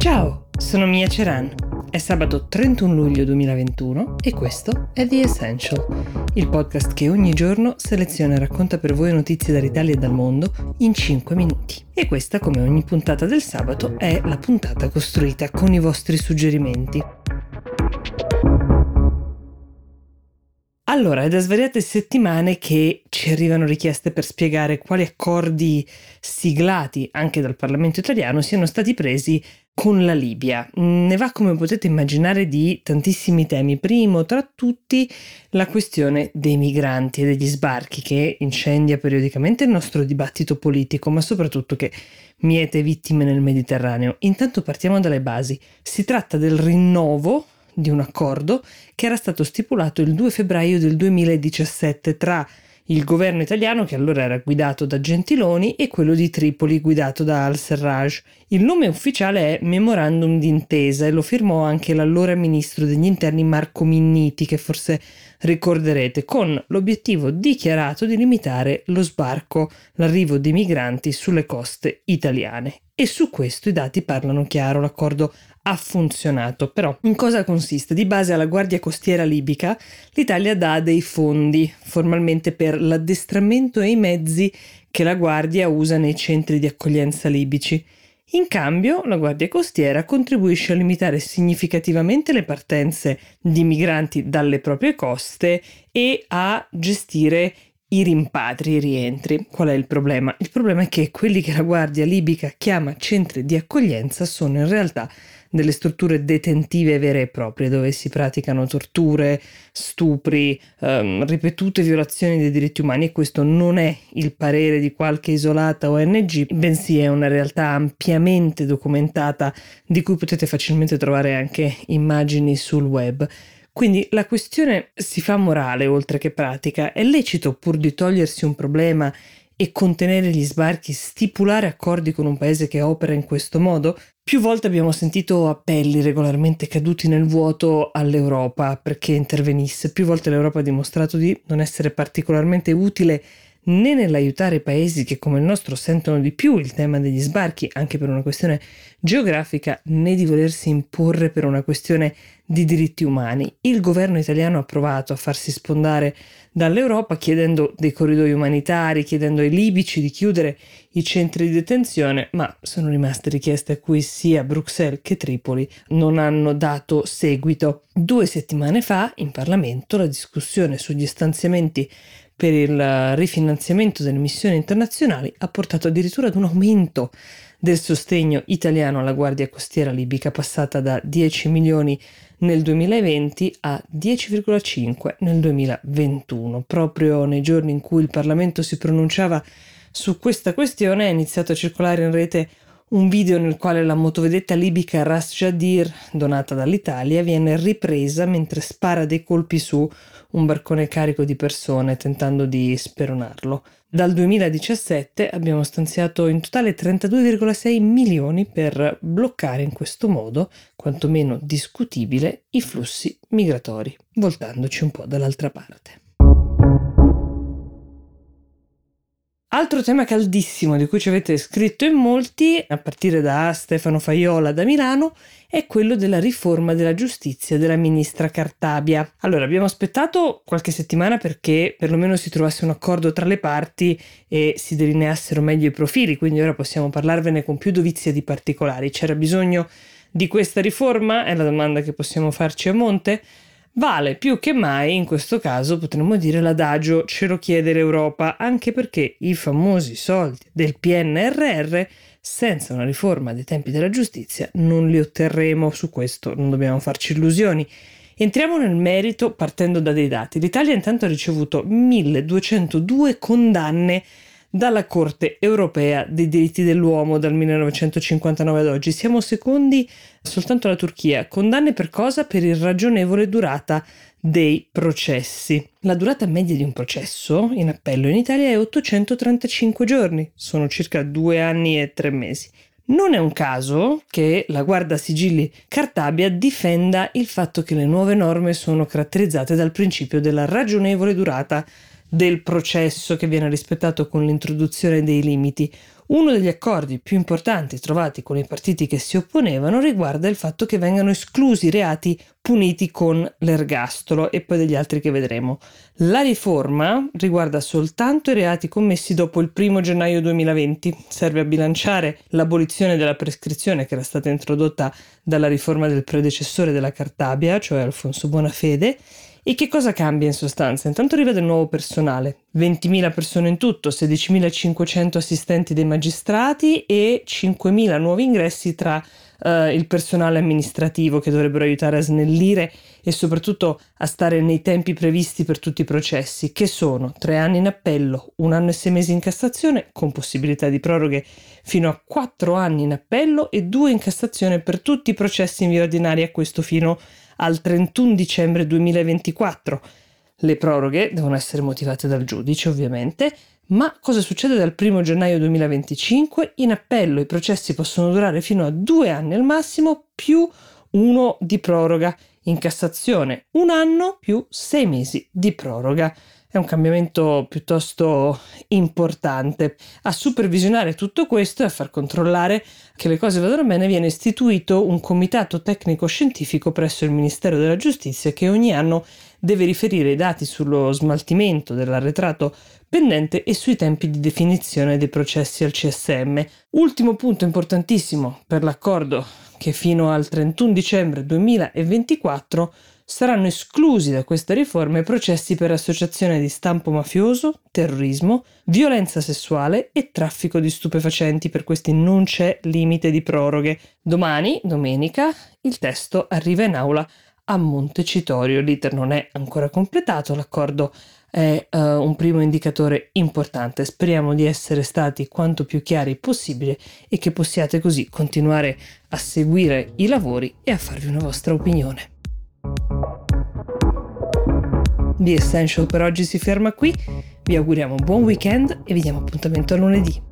Ciao, sono Mia Ceran. È sabato 31 luglio 2021 e questo è The Essential, il podcast che ogni giorno seleziona e racconta per voi notizie dall'Italia e dal mondo in 5 minuti. E questa, come ogni puntata del sabato, è la puntata costruita con i vostri suggerimenti. Allora, è da svariate settimane che ci arrivano richieste per spiegare quali accordi siglati anche dal Parlamento italiano siano stati presi con la Libia. Ne va, come potete immaginare, di tantissimi temi. Primo tra tutti la questione dei migranti e degli sbarchi che incendia periodicamente il nostro dibattito politico, ma soprattutto che miete vittime nel Mediterraneo. Intanto partiamo dalle basi. Si tratta del rinnovo di un accordo che era stato stipulato il 2 febbraio del 2017 tra il governo italiano, che allora era guidato da Gentiloni, e quello di Tripoli, guidato da al-Serraj. Il nome ufficiale è Memorandum d'intesa e lo firmò anche l'allora ministro degli interni Marco Minniti, che forse ricorderete, con l'obiettivo dichiarato di limitare lo sbarco, l'arrivo di migranti sulle coste italiane. E su questo i dati parlano chiaro, l'accordo ha funzionato. Però in cosa consiste? Di base alla Guardia Costiera libica l'Italia dà dei fondi formalmente per l'addestramento e i mezzi che la Guardia usa nei centri di accoglienza libici. In cambio, la Guardia Costiera contribuisce a limitare significativamente le partenze di migranti dalle proprie coste e a gestire i rimpatri, i rientri. Qual è il problema? Il problema è che quelli che la Guardia libica chiama centri di accoglienza sono in realtà delle strutture detentive vere e proprie dove si praticano torture, stupri, ehm, ripetute violazioni dei diritti umani e questo non è il parere di qualche isolata ONG, bensì è una realtà ampiamente documentata di cui potete facilmente trovare anche immagini sul web. Quindi la questione si fa morale oltre che pratica. È lecito pur di togliersi un problema e contenere gli sbarchi, stipulare accordi con un paese che opera in questo modo? Più volte abbiamo sentito appelli regolarmente caduti nel vuoto all'Europa perché intervenisse. Più volte l'Europa ha dimostrato di non essere particolarmente utile né nell'aiutare paesi che come il nostro sentono di più il tema degli sbarchi, anche per una questione geografica, né di volersi imporre per una questione di diritti umani. Il governo italiano ha provato a farsi spondare dall'Europa chiedendo dei corridoi umanitari, chiedendo ai libici di chiudere i centri di detenzione, ma sono rimaste richieste a cui sia Bruxelles che Tripoli non hanno dato seguito. Due settimane fa in Parlamento la discussione sugli stanziamenti per il rifinanziamento delle missioni internazionali ha portato addirittura ad un aumento del sostegno italiano alla Guardia Costiera libica passata da 10 milioni nel 2020 a 10,5 nel 2021. Proprio nei giorni in cui il Parlamento si pronunciava su questa questione è iniziato a circolare in rete un video nel quale la motovedetta libica Ras Jadir, donata dall'Italia, viene ripresa mentre spara dei colpi su un barcone carico di persone tentando di speronarlo. Dal 2017 abbiamo stanziato in totale 32,6 milioni per bloccare in questo modo, quantomeno discutibile, i flussi migratori, voltandoci un po' dall'altra parte. Altro tema caldissimo di cui ci avete scritto in molti, a partire da Stefano Faiola da Milano, è quello della riforma della giustizia della ministra Cartabia. Allora, abbiamo aspettato qualche settimana perché perlomeno si trovasse un accordo tra le parti e si delineassero meglio i profili, quindi ora possiamo parlarvene con più dovizia di particolari. C'era bisogno di questa riforma? È la domanda che possiamo farci a monte. Vale più che mai in questo caso potremmo dire l'adagio ce lo chiede l'Europa, anche perché i famosi soldi del PNRR senza una riforma dei tempi della giustizia non li otterremo, su questo non dobbiamo farci illusioni. Entriamo nel merito partendo da dei dati. L'Italia intanto ha ricevuto 1202 condanne dalla Corte europea dei diritti dell'uomo dal 1959 ad oggi. Siamo secondi soltanto alla Turchia. Condanne per cosa? Per irragionevole durata dei processi. La durata media di un processo in appello in Italia è 835 giorni, sono circa due anni e tre mesi. Non è un caso che la Guarda Sigilli Cartabia difenda il fatto che le nuove norme sono caratterizzate dal principio della ragionevole durata del processo che viene rispettato con l'introduzione dei limiti. Uno degli accordi più importanti trovati con i partiti che si opponevano riguarda il fatto che vengano esclusi reati puniti con l'ergastolo e poi degli altri che vedremo. La riforma riguarda soltanto i reati commessi dopo il 1 gennaio 2020, serve a bilanciare l'abolizione della prescrizione che era stata introdotta dalla riforma del predecessore della Cartabia, cioè Alfonso Bonafede, e che cosa cambia in sostanza? Intanto arriva del nuovo personale, 20.000 persone in tutto, 16.500 assistenti dei magistrati e 5.000 nuovi ingressi tra uh, il personale amministrativo che dovrebbero aiutare a snellire e soprattutto a stare nei tempi previsti per tutti i processi, che sono tre anni in appello, un anno e sei mesi in Cassazione, con possibilità di proroghe fino a quattro anni in appello e due in Cassazione per tutti i processi in via ordinaria, questo fino al 31 dicembre 2024. Le proroghe devono essere motivate dal giudice, ovviamente, ma cosa succede dal 1 gennaio 2025? In appello i processi possono durare fino a due anni al massimo più uno di proroga. In Cassazione un anno più sei mesi di proroga. È un cambiamento piuttosto importante. A supervisionare tutto questo e a far controllare che le cose vadano bene viene istituito un comitato tecnico-scientifico presso il Ministero della Giustizia che ogni anno deve riferire i dati sullo smaltimento dell'arretrato pendente e sui tempi di definizione dei processi al CSM. Ultimo punto importantissimo per l'accordo che fino al 31 dicembre 2024 saranno esclusi da questa riforma i processi per associazione di stampo mafioso, terrorismo, violenza sessuale e traffico di stupefacenti. Per questi non c'è limite di proroghe. Domani, domenica, il testo arriva in aula a Montecitorio. L'iter non è ancora completato, l'accordo è uh, un primo indicatore importante. Speriamo di essere stati quanto più chiari possibile e che possiate così continuare a seguire i lavori e a farvi una vostra opinione. The Essential per oggi si ferma qui, vi auguriamo un buon weekend e vi diamo appuntamento a lunedì.